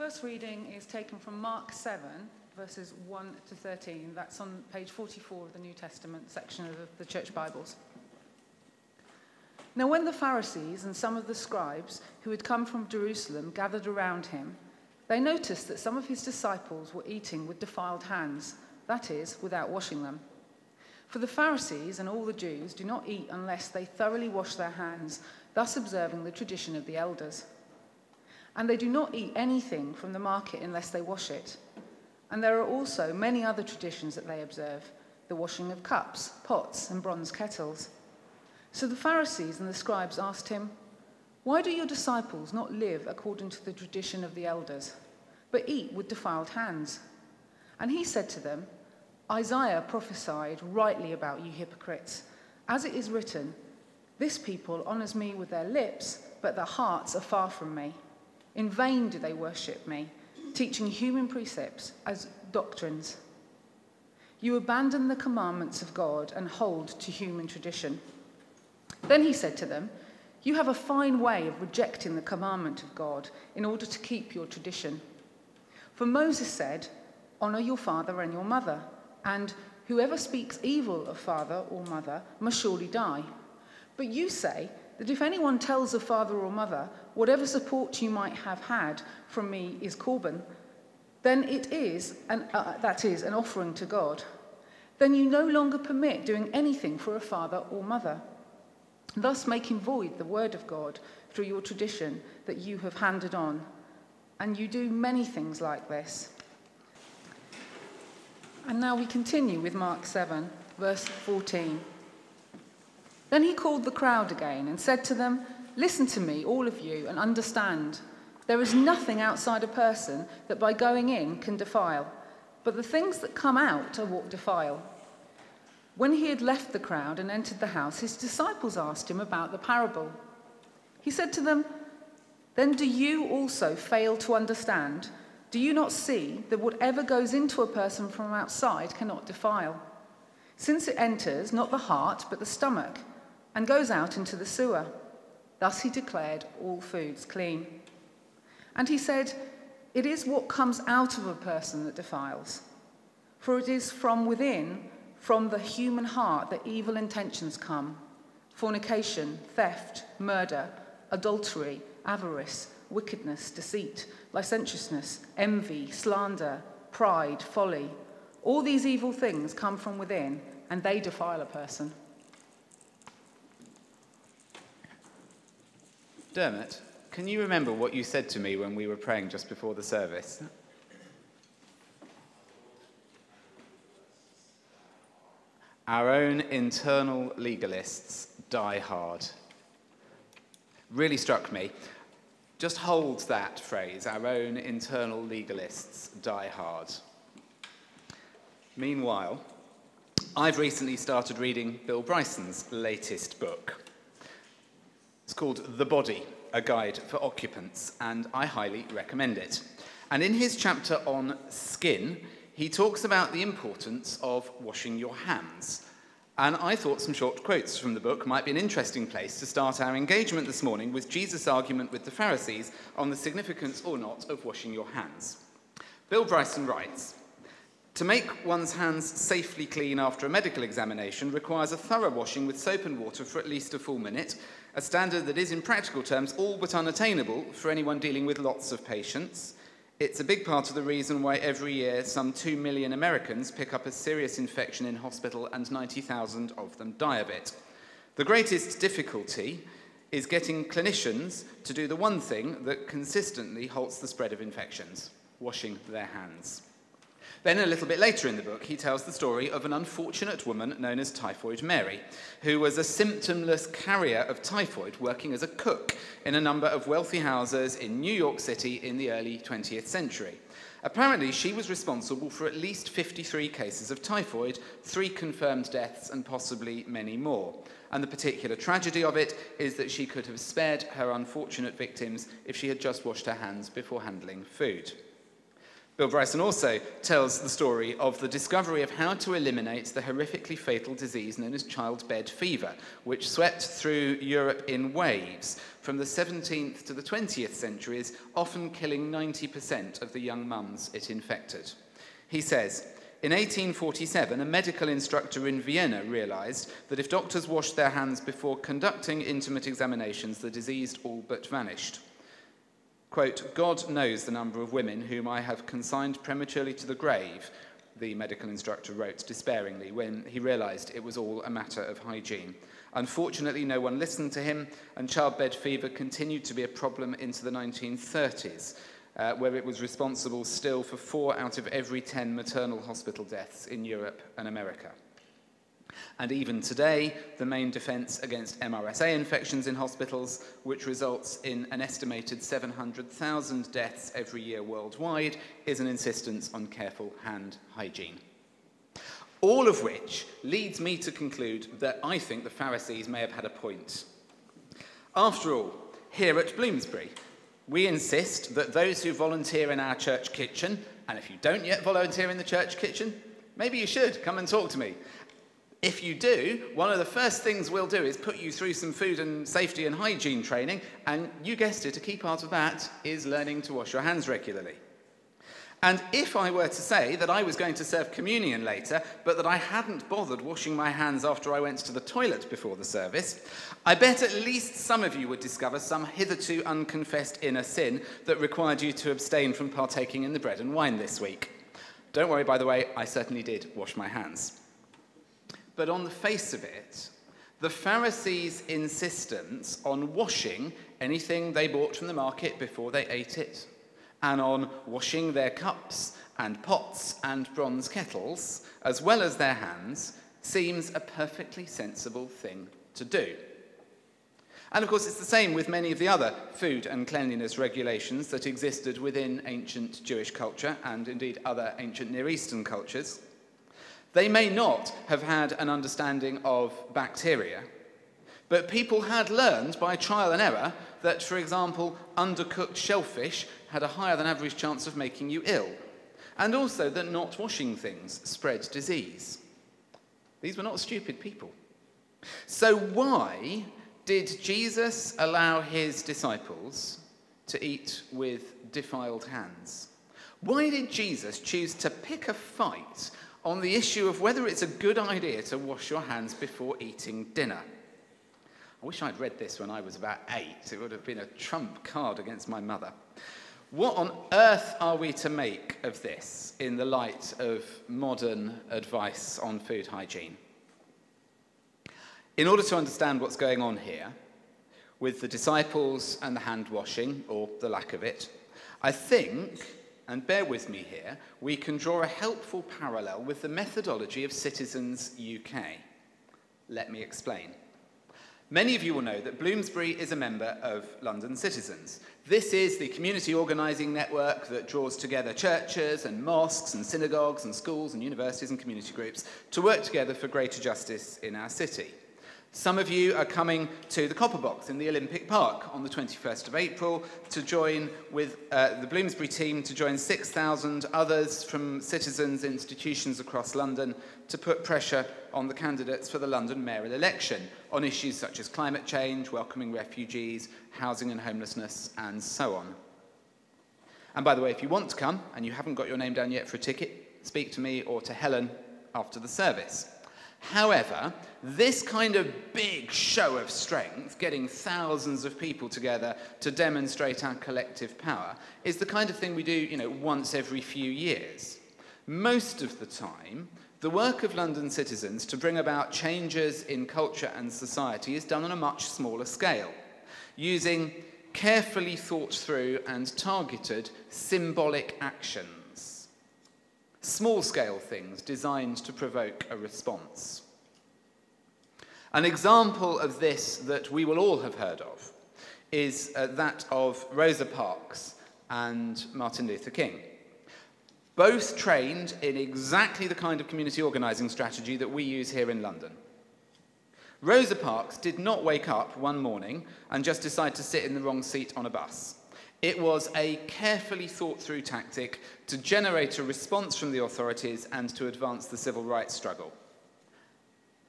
first reading is taken from Mark 7, verses 1 to 13. That's on page 44 of the New Testament section of the Church Bibles. Now, when the Pharisees and some of the scribes who had come from Jerusalem gathered around him, they noticed that some of his disciples were eating with defiled hands, that is, without washing them. For the Pharisees and all the Jews do not eat unless they thoroughly wash their hands, thus observing the tradition of the elders. And they do not eat anything from the market unless they wash it. And there are also many other traditions that they observe the washing of cups, pots, and bronze kettles. So the Pharisees and the scribes asked him, Why do your disciples not live according to the tradition of the elders, but eat with defiled hands? And he said to them, Isaiah prophesied rightly about you hypocrites. As it is written, This people honors me with their lips, but their hearts are far from me. In vain do they worship me, teaching human precepts as doctrines. You abandon the commandments of God and hold to human tradition. Then he said to them, You have a fine way of rejecting the commandment of God in order to keep your tradition. For Moses said, Honor your father and your mother, and whoever speaks evil of father or mother must surely die. But you say that if anyone tells a father or mother, whatever support you might have had from me is Corban, then it is, an, uh, that is, an offering to God. Then you no longer permit doing anything for a father or mother thus making void the word of God through your tradition that you have handed on. And you do many things like this. And now we continue with Mark 7, verse 14. Then he called the crowd again and said to them, Listen to me, all of you, and understand. There is nothing outside a person that by going in can defile, but the things that come out are what defile. When he had left the crowd and entered the house, his disciples asked him about the parable. He said to them, Then do you also fail to understand? Do you not see that whatever goes into a person from outside cannot defile? Since it enters not the heart, but the stomach, and goes out into the sewer. Thus he declared all foods clean. And he said, It is what comes out of a person that defiles. For it is from within from the human heart that evil intentions come fornication, theft, murder, adultery, avarice, wickedness, deceit, licentiousness, envy, slander, pride, folly. All these evil things come from within and they defile a person. Dermot, can you remember what you said to me when we were praying just before the service? Our own internal legalists die hard. Really struck me. Just hold that phrase, our own internal legalists die hard. Meanwhile, I've recently started reading Bill Bryson's latest book. It's called The Body, a guide for occupants, and I highly recommend it. And in his chapter on skin, he talks about the importance of washing your hands. And I thought some short quotes from the book might be an interesting place to start our engagement this morning with Jesus' argument with the Pharisees on the significance or not of washing your hands. Bill Bryson writes To make one's hands safely clean after a medical examination requires a thorough washing with soap and water for at least a full minute, a standard that is, in practical terms, all but unattainable for anyone dealing with lots of patients. It's a big part of the reason why every year some 2 million Americans pick up a serious infection in hospital and 90,000 of them die of it. The greatest difficulty is getting clinicians to do the one thing that consistently halts the spread of infections washing their hands. Then, a little bit later in the book, he tells the story of an unfortunate woman known as Typhoid Mary, who was a symptomless carrier of typhoid working as a cook in a number of wealthy houses in New York City in the early 20th century. Apparently, she was responsible for at least 53 cases of typhoid, three confirmed deaths, and possibly many more. And the particular tragedy of it is that she could have spared her unfortunate victims if she had just washed her hands before handling food. Bill Bryson also tells the story of the discovery of how to eliminate the horrifically fatal disease known as childbed fever, which swept through Europe in waves from the 17th to the 20th centuries, often killing 90% of the young mums it infected. He says, in 1847, a medical instructor in Vienna realized that if doctors washed their hands before conducting intimate examinations, the disease all but vanished. Quote, God knows the number of women whom I have consigned prematurely to the grave, the medical instructor wrote despairingly when he realized it was all a matter of hygiene. Unfortunately, no one listened to him, and childbed fever continued to be a problem into the 1930s, uh, where it was responsible still for four out of every 10 maternal hospital deaths in Europe and America. And even today, the main defense against MRSA infections in hospitals, which results in an estimated 700,000 deaths every year worldwide, is an insistence on careful hand hygiene. All of which leads me to conclude that I think the Pharisees may have had a point. After all, here at Bloomsbury, we insist that those who volunteer in our church kitchen, and if you don't yet volunteer in the church kitchen, maybe you should come and talk to me. If you do, one of the first things we'll do is put you through some food and safety and hygiene training, and you guessed it, a key part of that is learning to wash your hands regularly. And if I were to say that I was going to serve communion later, but that I hadn't bothered washing my hands after I went to the toilet before the service, I bet at least some of you would discover some hitherto unconfessed inner sin that required you to abstain from partaking in the bread and wine this week. Don't worry, by the way, I certainly did wash my hands. But on the face of it, the Pharisees' insistence on washing anything they bought from the market before they ate it, and on washing their cups and pots and bronze kettles, as well as their hands, seems a perfectly sensible thing to do. And of course, it's the same with many of the other food and cleanliness regulations that existed within ancient Jewish culture and indeed other ancient Near Eastern cultures. They may not have had an understanding of bacteria, but people had learned by trial and error that, for example, undercooked shellfish had a higher than average chance of making you ill, and also that not washing things spread disease. These were not stupid people. So, why did Jesus allow his disciples to eat with defiled hands? Why did Jesus choose to pick a fight on the issue of whether it's a good idea to wash your hands before eating dinner. I wish I'd read this when I was about eight. It would have been a trump card against my mother. What on earth are we to make of this in the light of modern advice on food hygiene? In order to understand what's going on here, with the disciples and the hand washing, or the lack of it, I think and bear with me here, we can draw a helpful parallel with the methodology of Citizens UK. Let me explain. Many of you will know that Bloomsbury is a member of London Citizens. This is the community organising network that draws together churches and mosques and synagogues and schools and universities and community groups to work together for greater justice in our city. Some of you are coming to the Copper Box in the Olympic Park on the 21st of April to join with uh, the Bloomsbury team to join 6,000 others from citizens, institutions across London to put pressure on the candidates for the London mayoral election on issues such as climate change, welcoming refugees, housing and homelessness, and so on. And by the way, if you want to come and you haven't got your name down yet for a ticket, speak to me or to Helen after the service. However, this kind of big show of strength, getting thousands of people together to demonstrate our collective power, is the kind of thing we do, you know, once every few years. Most of the time, the work of London citizens to bring about changes in culture and society is done on a much smaller scale, using carefully thought through and targeted symbolic actions small scale things designed to provoke a response. An example of this that we will all have heard of is uh, that of Rosa Parks and Martin Luther King. Both trained in exactly the kind of community organising strategy that we use here in London. Rosa Parks did not wake up one morning and just decide to sit in the wrong seat on a bus. It was a carefully thought through tactic to generate a response from the authorities and to advance the civil rights struggle.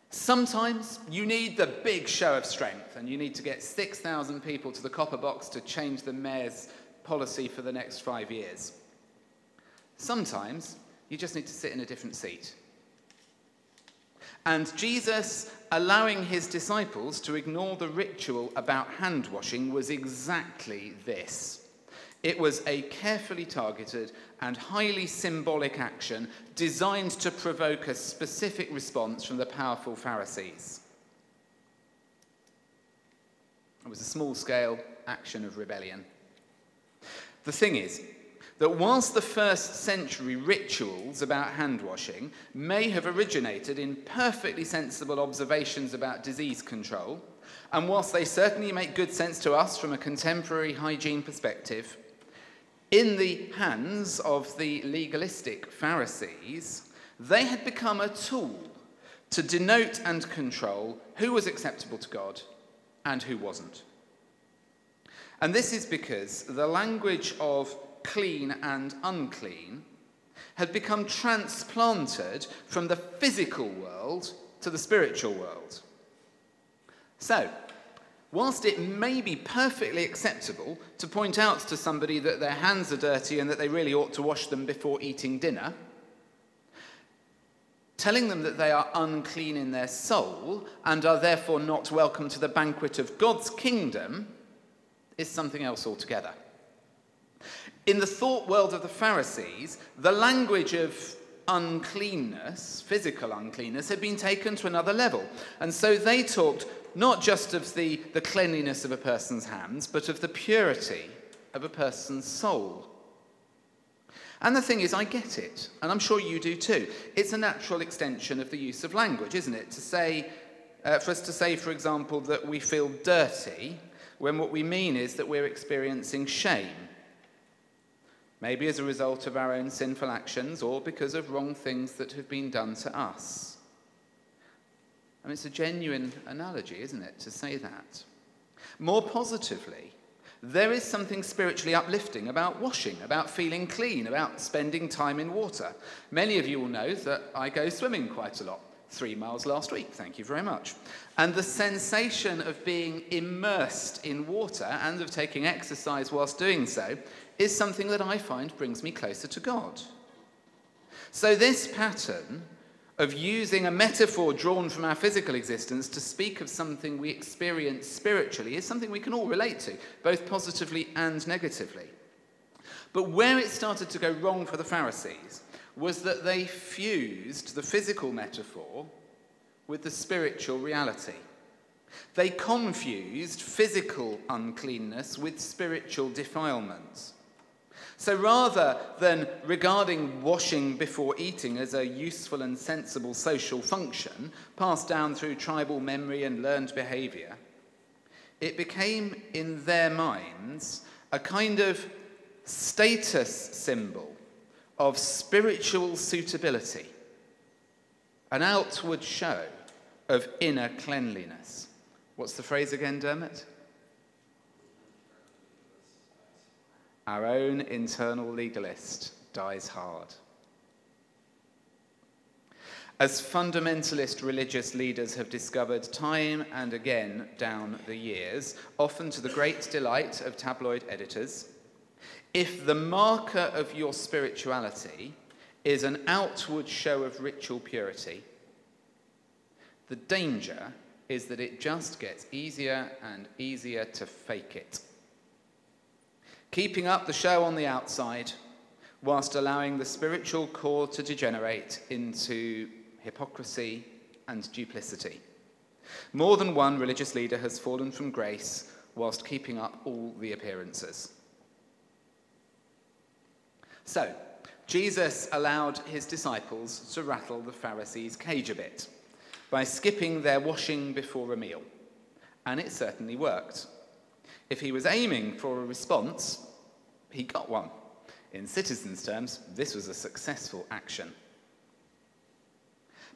Sometimes you need the big show of strength and you need to get 6,000 people to the copper box to change the mayor's policy for the next five years. Sometimes you just need to sit in a different seat. And Jesus allowing his disciples to ignore the ritual about hand washing was exactly this. It was a carefully targeted and highly symbolic action designed to provoke a specific response from the powerful Pharisees. It was a small scale action of rebellion. The thing is that whilst the first century rituals about hand washing may have originated in perfectly sensible observations about disease control, and whilst they certainly make good sense to us from a contemporary hygiene perspective, in the hands of the legalistic Pharisees, they had become a tool to denote and control who was acceptable to God and who wasn't. And this is because the language of clean and unclean had become transplanted from the physical world to the spiritual world. So, whilst it may be perfectly acceptable to point out to somebody that their hands are dirty and that they really ought to wash them before eating dinner, telling them that they are unclean in their soul and are therefore not welcome to the banquet of God's kingdom is something else altogether. In the thought world of the Pharisees, the language of uncleanness, physical uncleanness, had been taken to another level. And so they talked not just of the, the cleanliness of a person's hands, but of the purity of a person's soul. And the thing is, I get it, and I'm sure you do too. It's a natural extension of the use of language, isn't it? To say, uh, for us to say, for example, that we feel dirty when what we mean is that we're experiencing shame. Maybe as a result of our own sinful actions or because of wrong things that have been done to us. I mean, it's a genuine analogy, isn't it, to say that? More positively, there is something spiritually uplifting about washing, about feeling clean, about spending time in water. Many of you will know that I go swimming quite a lot. Three miles last week, thank you very much. And the sensation of being immersed in water and of taking exercise whilst doing so is something that I find brings me closer to God. So, this pattern of using a metaphor drawn from our physical existence to speak of something we experience spiritually is something we can all relate to, both positively and negatively. But where it started to go wrong for the Pharisees was that they fused the physical metaphor with the spiritual reality. They confused physical uncleanness with spiritual defilements. So rather than regarding washing before eating as a useful and sensible social function passed down through tribal memory and learned behavior, it became in their minds a kind of status symbol of spiritual suitability, an outward show of inner cleanliness. What's the phrase again, Dermot? Our own internal legalist dies hard. As fundamentalist religious leaders have discovered time and again down the years, often to the great delight of tabloid editors, if the marker of your spirituality is an outward show of ritual purity, the danger is that it just gets easier and easier to fake it keeping up the show on the outside whilst allowing the spiritual core to degenerate into hypocrisy and duplicity. More than one religious leader has fallen from grace whilst keeping up all the appearances. So, Jesus allowed his disciples to rattle the Pharisees' cage a bit by skipping their washing before a meal. And it certainly worked. If he was aiming for a response, he got one. In citizens' terms, this was a successful action.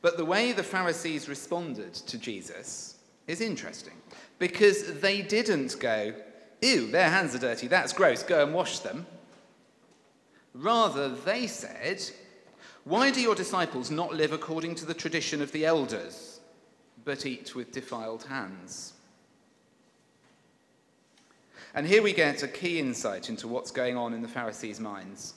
But the way the Pharisees responded to Jesus is interesting because they didn't go, Ew, their hands are dirty, that's gross, go and wash them. Rather, they said, Why do your disciples not live according to the tradition of the elders, but eat with defiled hands? And here we get a key insight into what's going on in the Pharisees' minds.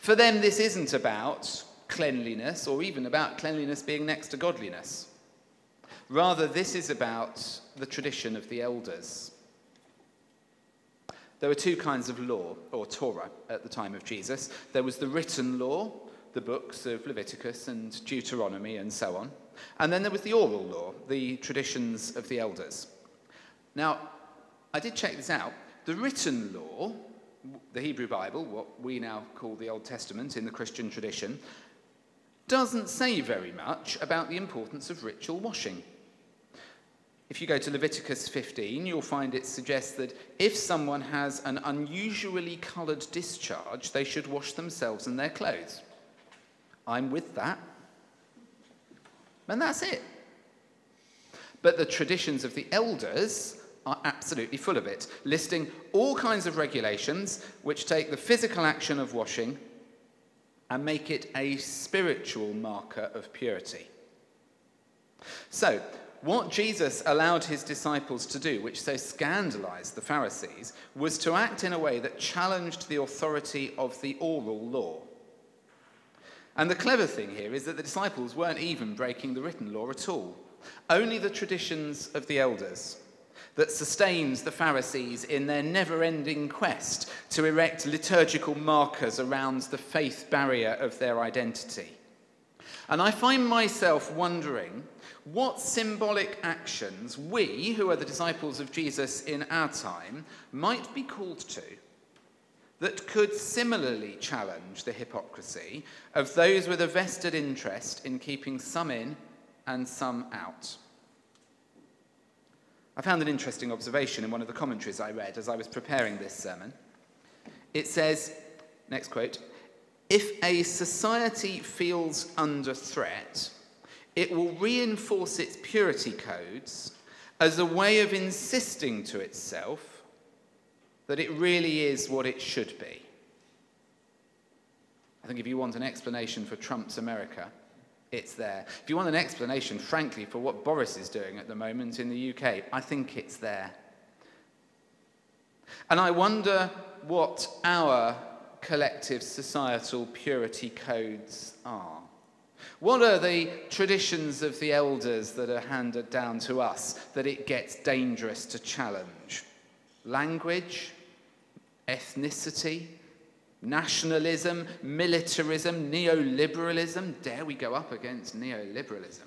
For them, this isn't about cleanliness or even about cleanliness being next to godliness. Rather, this is about the tradition of the elders. There were two kinds of law, or Torah, at the time of Jesus. There was the written law, the books of Leviticus and Deuteronomy and so on. And then there was the oral law, the traditions of the elders. Now, I did check this out. The written law, the Hebrew Bible, what we now call the Old Testament in the Christian tradition, doesn't say very much about the importance of ritual washing. If you go to Leviticus 15, you'll find it suggests that if someone has an unusually coloured discharge, they should wash themselves and their clothes. I'm with that. And that's it. But the traditions of the elders are absolutely full of it, listing all kinds of regulations which take the physical action of washing and make it a spiritual marker of purity. So, what Jesus allowed his disciples to do, which so scandalized the Pharisees, was to act in a way that challenged the authority of the oral law. And the clever thing here is that the disciples weren't even breaking the written law at all, only the traditions of the elders that sustains the Pharisees in their never ending quest to erect liturgical markers around the faith barrier of their identity. And I find myself wondering what symbolic actions we, who are the disciples of Jesus in our time, might be called to that could similarly challenge the hypocrisy of those with a vested interest in keeping some in and some out. I found an interesting observation in one of the commentaries I read as I was preparing this sermon. It says, next quote, if a society feels under threat, it will reinforce its purity codes as a way of insisting to itself that it really is what it should be. I think if you want an explanation for Trump's America, it's there. If you want an explanation, frankly, for what Boris is doing at the moment in the UK, I think it's there. And I wonder what our collective societal purity codes are. What are the traditions of the elders that are handed down to us that it gets dangerous to challenge? Language, ethnicity, nationalism, militarism, neoliberalism. Dare we go up against neoliberalism?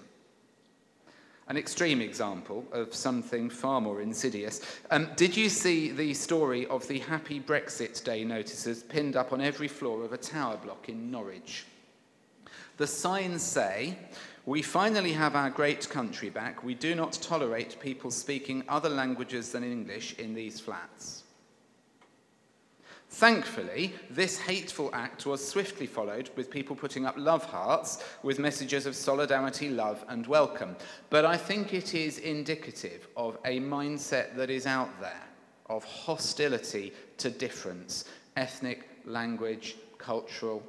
An extreme example of something far more insidious. Um, did you see the story of the Happy Brexit Day notices pinned up on every floor of a tower block in Norwich? The signs say, We finally have our great country back. We do not tolerate people speaking other languages than English in these flats. Thankfully, this hateful act was swiftly followed with people putting up love hearts with messages of solidarity, love, and welcome. But I think it is indicative of a mindset that is out there of hostility to difference ethnic, language, cultural,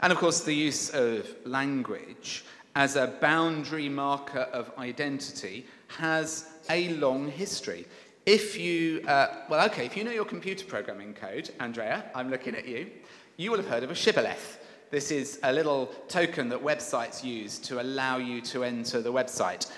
and of course, the use of language as a boundary marker of identity has a long history. If you, uh, well, okay, if you know your computer programming code, Andrea, I'm looking at you, you will have heard of a shibboleth. This is a little token that websites use to allow you to enter the website.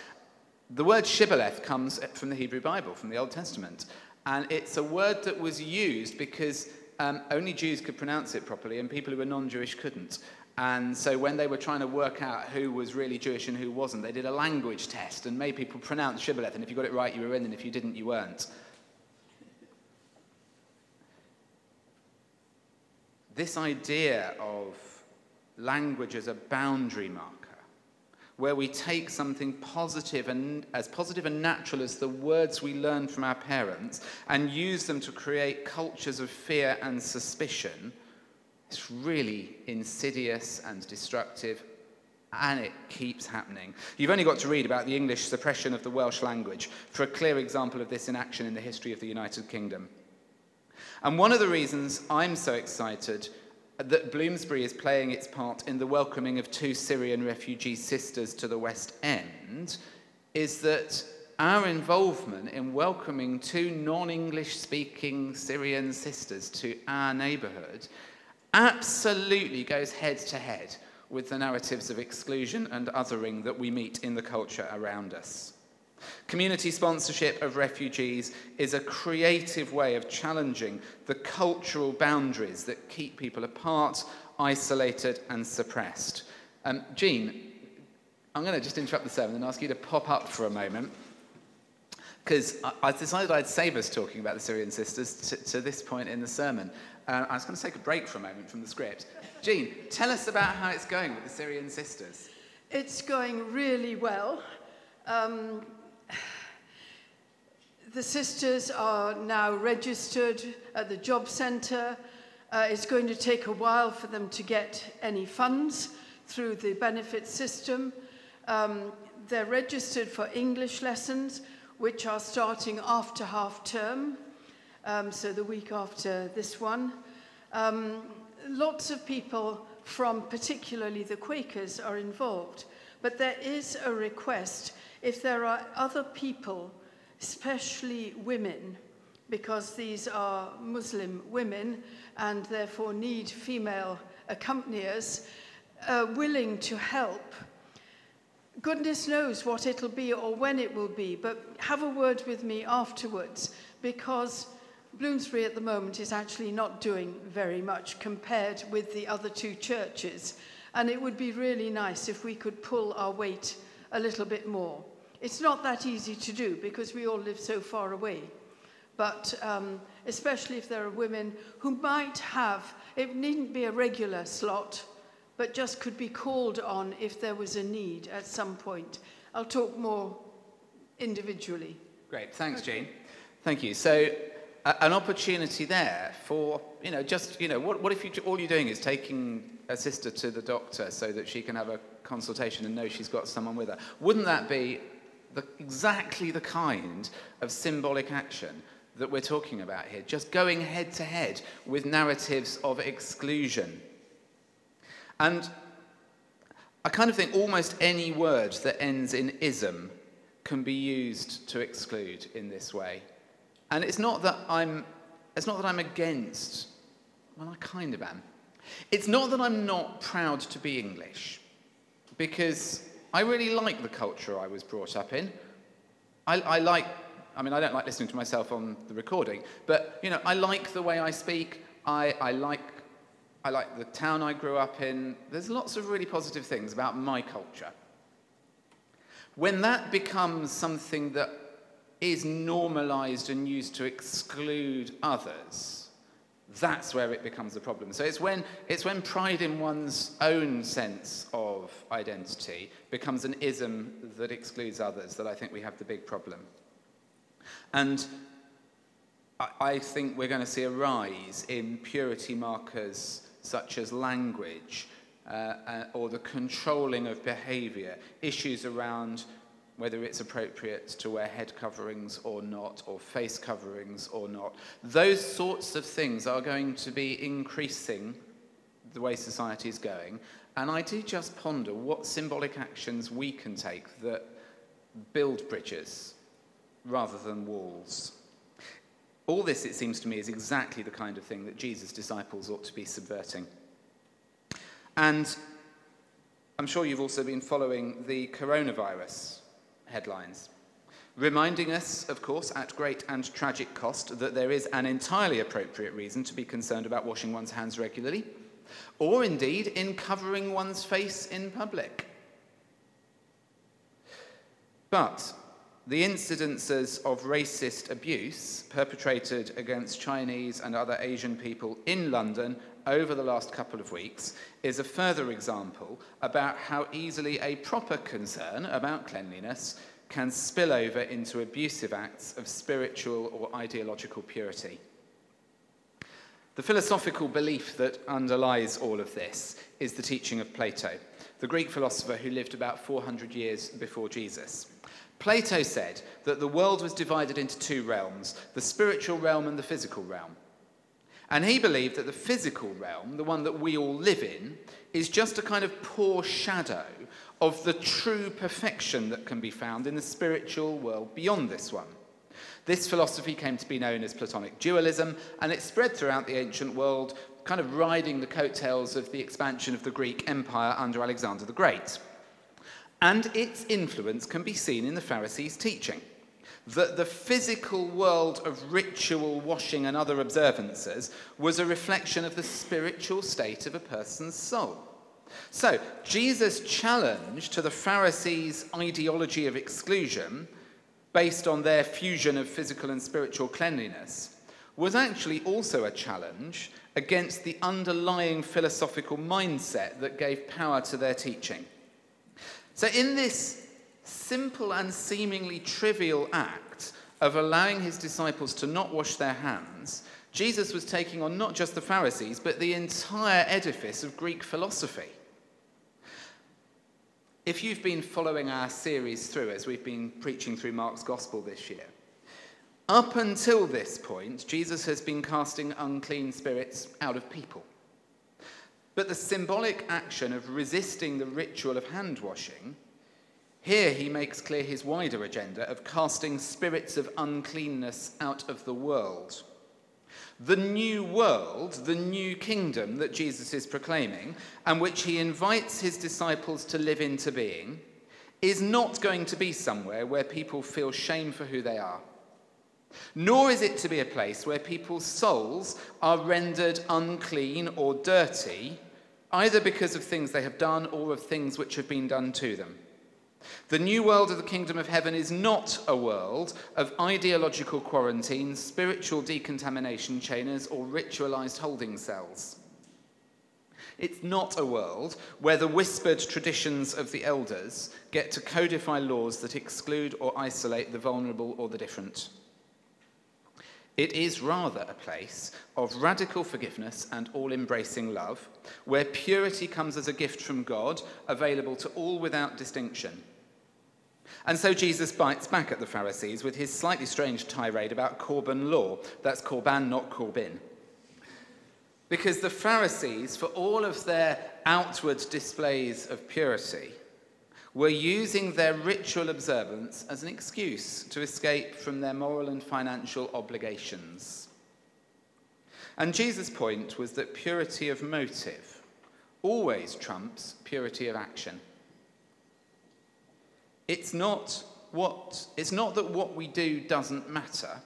The word shibboleth comes from the Hebrew Bible, from the Old Testament, and it's a word that was used because um, only Jews could pronounce it properly, and people who were non Jewish couldn't. And so when they were trying to work out who was really Jewish and who wasn't, they did a language test and made people pronounce shibboleth. And if you got it right, you were in, and if you didn't, you weren't. This idea of language as a boundary marker, where we take something positive and as positive and natural as the words we learn from our parents and use them to create cultures of fear and suspicion, it's really insidious and destructive And it keeps happening. You've only got to read about the English suppression of the Welsh language for a clear example of this in action in the history of the United Kingdom. And one of the reasons I'm so excited that Bloomsbury is playing its part in the welcoming of two Syrian refugee sisters to the West End is that our involvement in welcoming two non English speaking Syrian sisters to our neighbourhood absolutely goes head to head with the narratives of exclusion and othering that we meet in the culture around us. Community sponsorship of refugees is a creative way of challenging the cultural boundaries that keep people apart, isolated, and suppressed. Um, Jean, I'm going to just interrupt the sermon and ask you to pop up for a moment because I, I, decided I'd save us talking about the Syrian sisters to, to this point in the sermon. Uh, I was going to take a break for a moment from the script. Jean, tell us about how it's going with the Syrian sisters. It's going really well. Um, the sisters are now registered at the job centre. Uh, it's going to take a while for them to get any funds through the benefit system. Um, they're registered for English lessons, which are starting after half term, um, so the week after this one. Um, lots of people from particularly the Quakers are involved, but there is a request if there are other people, especially women, because these are Muslim women and therefore need female accompaniers, uh, willing to help. Goodness knows what it'll be or when it will be, but have a word with me afterwards because Bloomsbury at the moment is actually not doing very much compared with the other two churches. And it would be really nice if we could pull our weight a little bit more. It's not that easy to do because we all live so far away. But um, especially if there are women who might have, it needn't be a regular slot, but just could be called on if there was a need at some point. I'll talk more individually. Great, thanks, Jean. Thank you. So, an opportunity there for, you know, just, you know, what, what if you, all you're doing is taking a sister to the doctor so that she can have a consultation and know she's got someone with her? Wouldn't that be the, exactly the kind of symbolic action that we're talking about here, just going head to head with narratives of exclusion. And I kind of think almost any word that ends in ism can be used to exclude in this way. And it's not that I'm, it's not that I'm against, well, I kind of am. It's not that I'm not proud to be English, because I really like the culture I was brought up in. I, I like, I mean, I don't like listening to myself on the recording, but, you know, I like the way I speak. I, I like I like the town I grew up in. There's lots of really positive things about my culture. When that becomes something that is normalized and used to exclude others, that's where it becomes a problem. So it's when, it's when pride in one's own sense of identity becomes an ism that excludes others that I think we have the big problem. And I, I think we're going to see a rise in purity markers such as language uh, uh, or the controlling of behavior, issues around whether it's appropriate to wear head coverings or not, or face coverings or not. Those sorts of things are going to be increasing the way society is going. And I do just ponder what symbolic actions we can take that build bridges rather than walls. All this, it seems to me, is exactly the kind of thing that Jesus' disciples ought to be subverting. And I'm sure you've also been following the coronavirus headlines. Reminding us, of course, at great and tragic cost, that there is an entirely appropriate reason to be concerned about washing one's hands regularly, or indeed in covering one's face in public. But the incidences of racist abuse perpetrated against Chinese and other Asian people in London over the last couple of weeks is a further example about how easily a proper concern about cleanliness can spill over into abusive acts of spiritual or ideological purity. The philosophical belief that underlies all of this is the teaching of Plato. the Greek philosopher who lived about 400 years before Jesus. Plato said that the world was divided into two realms the spiritual realm and the physical realm. And he believed that the physical realm, the one that we all live in, is just a kind of poor shadow of the true perfection that can be found in the spiritual world beyond this one. This philosophy came to be known as Platonic dualism, and it spread throughout the ancient world, kind of riding the coattails of the expansion of the Greek Empire under Alexander the Great. And its influence can be seen in the Pharisees' teaching that the physical world of ritual washing and other observances was a reflection of the spiritual state of a person's soul. So, Jesus' challenge to the Pharisees' ideology of exclusion based on their fusion of physical and spiritual cleanliness, was actually also a challenge against the underlying philosophical mindset that gave power to their teaching. So, in this simple and seemingly trivial act of allowing his disciples to not wash their hands, Jesus was taking on not just the Pharisees, but the entire edifice of Greek philosophy. If you've been following our series through as we've been preaching through Mark's Gospel this year, up until this point, Jesus has been casting unclean spirits out of people. But the symbolic action of resisting the ritual of hand washing, here he makes clear his wider agenda of casting spirits of uncleanness out of the world. The new world, the new kingdom that Jesus is proclaiming, and which he invites his disciples to live into being, is not going to be somewhere where people feel shame for who they are. Nor is it to be a place where people's souls are rendered unclean or dirty, either because of things they have done or of things which have been done to them. The new world of the kingdom of heaven is not a world of ideological quarantines, spiritual decontamination chambers, or ritualized holding cells. It's not a world where the whispered traditions of the elders get to codify laws that exclude or isolate the vulnerable or the different. It is rather a place of radical forgiveness and all embracing love, where purity comes as a gift from God, available to all without distinction. And so Jesus bites back at the Pharisees with his slightly strange tirade about Corban law. That's Corban, not Corbyn. Because the Pharisees, for all of their outward displays of purity, were using their ritual observance as an excuse to escape from their moral and financial obligations. And Jesus' point was that purity of motive always trumps purity of action. It's not, what, it's not that what we do doesn't matter.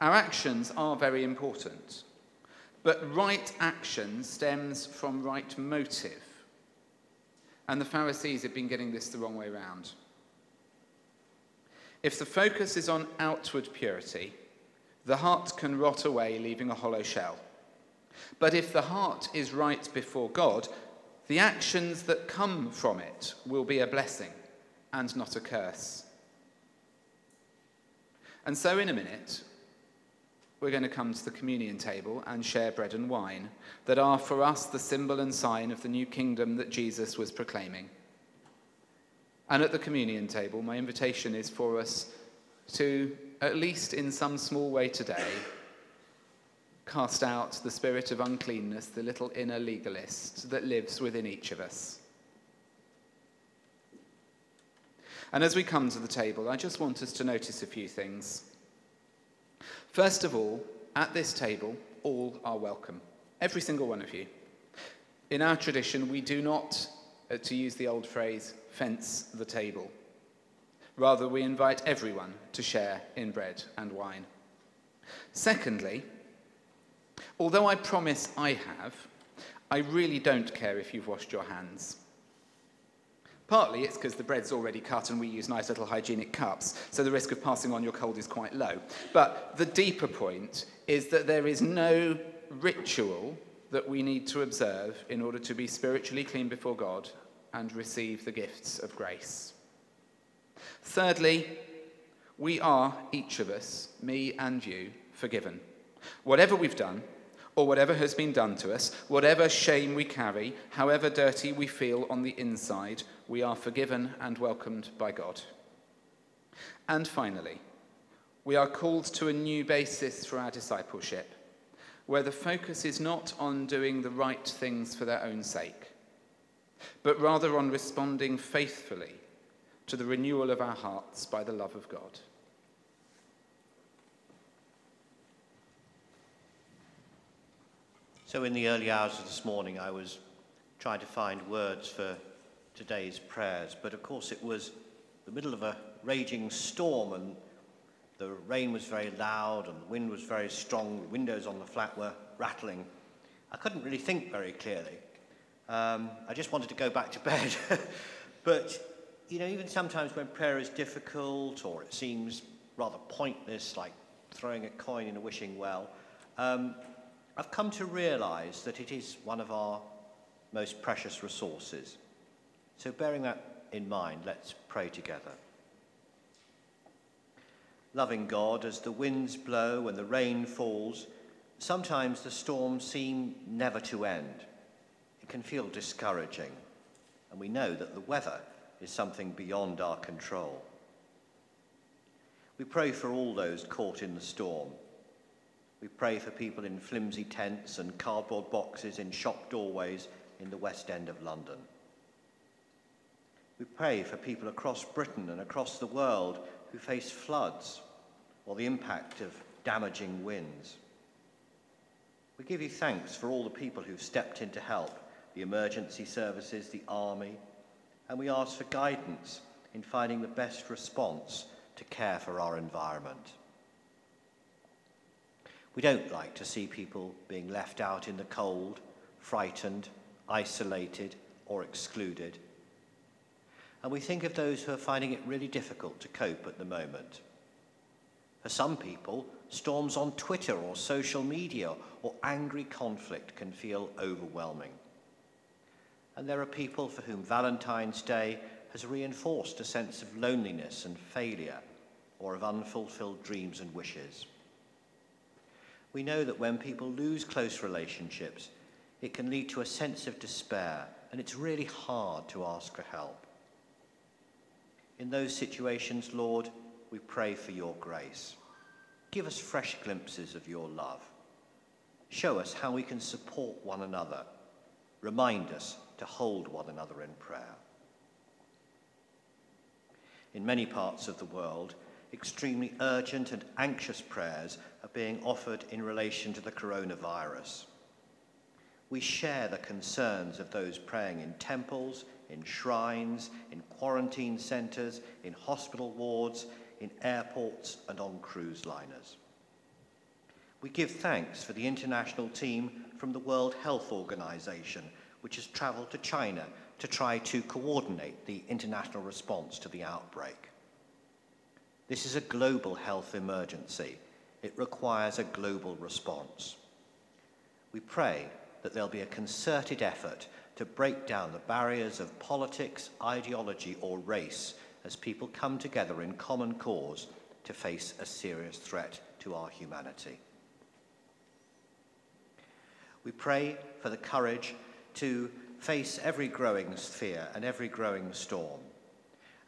Our actions are very important. But right action stems from right motive. And the Pharisees have been getting this the wrong way round. If the focus is on outward purity, the heart can rot away, leaving a hollow shell. But if the heart is right before God, the actions that come from it will be a blessing and not a curse. And so, in a minute, we're going to come to the communion table and share bread and wine that are for us the symbol and sign of the new kingdom that Jesus was proclaiming. And at the communion table, my invitation is for us to, at least in some small way today, cast out the spirit of uncleanness, the little inner legalist that lives within each of us. And as we come to the table, I just want us to notice a few things. First of all, at this table, all are welcome. Every single one of you. In our tradition, we do not, uh, to use the old phrase, fence the table. Rather, we invite everyone to share in bread and wine. Secondly, although I promise I have, I really don't care if you've washed your hands. Partly it's because the bread's already cut and we use nice little hygienic cups, so the risk of passing on your cold is quite low. But the deeper point is that there is no ritual that we need to observe in order to be spiritually clean before God and receive the gifts of grace. Thirdly, we are, each of us, me and you, forgiven. Whatever we've done, or whatever has been done to us, whatever shame we carry, however dirty we feel on the inside, we are forgiven and welcomed by God. And finally, we are called to a new basis for our discipleship, where the focus is not on doing the right things for their own sake, but rather on responding faithfully to the renewal of our hearts by the love of God. So, in the early hours of this morning, I was trying to find words for today's prayers, but of course, it was the middle of a raging storm, and the rain was very loud, and the wind was very strong. The windows on the flat were rattling. I couldn't really think very clearly. Um, I just wanted to go back to bed. but, you know, even sometimes when prayer is difficult or it seems rather pointless, like throwing a coin in a wishing well, um, I've come to realize that it is one of our most precious resources. So, bearing that in mind, let's pray together. Loving God, as the winds blow and the rain falls, sometimes the storms seem never to end. It can feel discouraging, and we know that the weather is something beyond our control. We pray for all those caught in the storm we pray for people in flimsy tents and cardboard boxes in shop doorways in the West End of London. We pray for people across Britain and across the world who face floods or the impact of damaging winds. We give you thanks for all the people who've stepped in to help the emergency services, the army, and we ask for guidance in finding the best response to care for our environment. We don't like to see people being left out in the cold, frightened, isolated, or excluded. And we think of those who are finding it really difficult to cope at the moment. For some people, storms on Twitter or social media or angry conflict can feel overwhelming. And there are people for whom Valentine's Day has reinforced a sense of loneliness and failure or of unfulfilled dreams and wishes we know that when people lose close relationships, it can lead to a sense of despair, and it's really hard to ask for help. In those situations, Lord, we pray for your grace. Give us fresh glimpses of your love. Show us how we can support one another. Remind us to hold one another in prayer. In many parts of the world, extremely urgent and anxious prayers are being offered in relation to the coronavirus. We share the concerns of those praying in temples, in shrines, in quarantine centres, in hospital wards, in airports, and on cruise liners. We give thanks for the international team from the World Health Organization, which has travelled to China to try to coordinate the international response to the outbreak. This is a global health emergency. It requires a global response. We pray that there'll be a concerted effort to break down the barriers of politics, ideology, or race as people come together in common cause to face a serious threat to our humanity. We pray for the courage to face every growing fear and every growing storm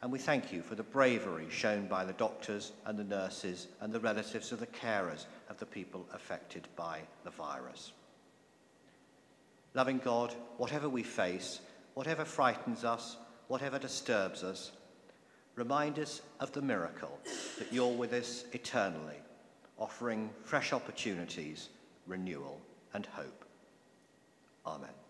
and we thank you for the bravery shown by the doctors and the nurses and the relatives of the carers of the people affected by the virus. Loving God, whatever we face, whatever frightens us, whatever disturbs us, remind us of the miracle that you're with us eternally, offering fresh opportunities, renewal, and hope. Amen.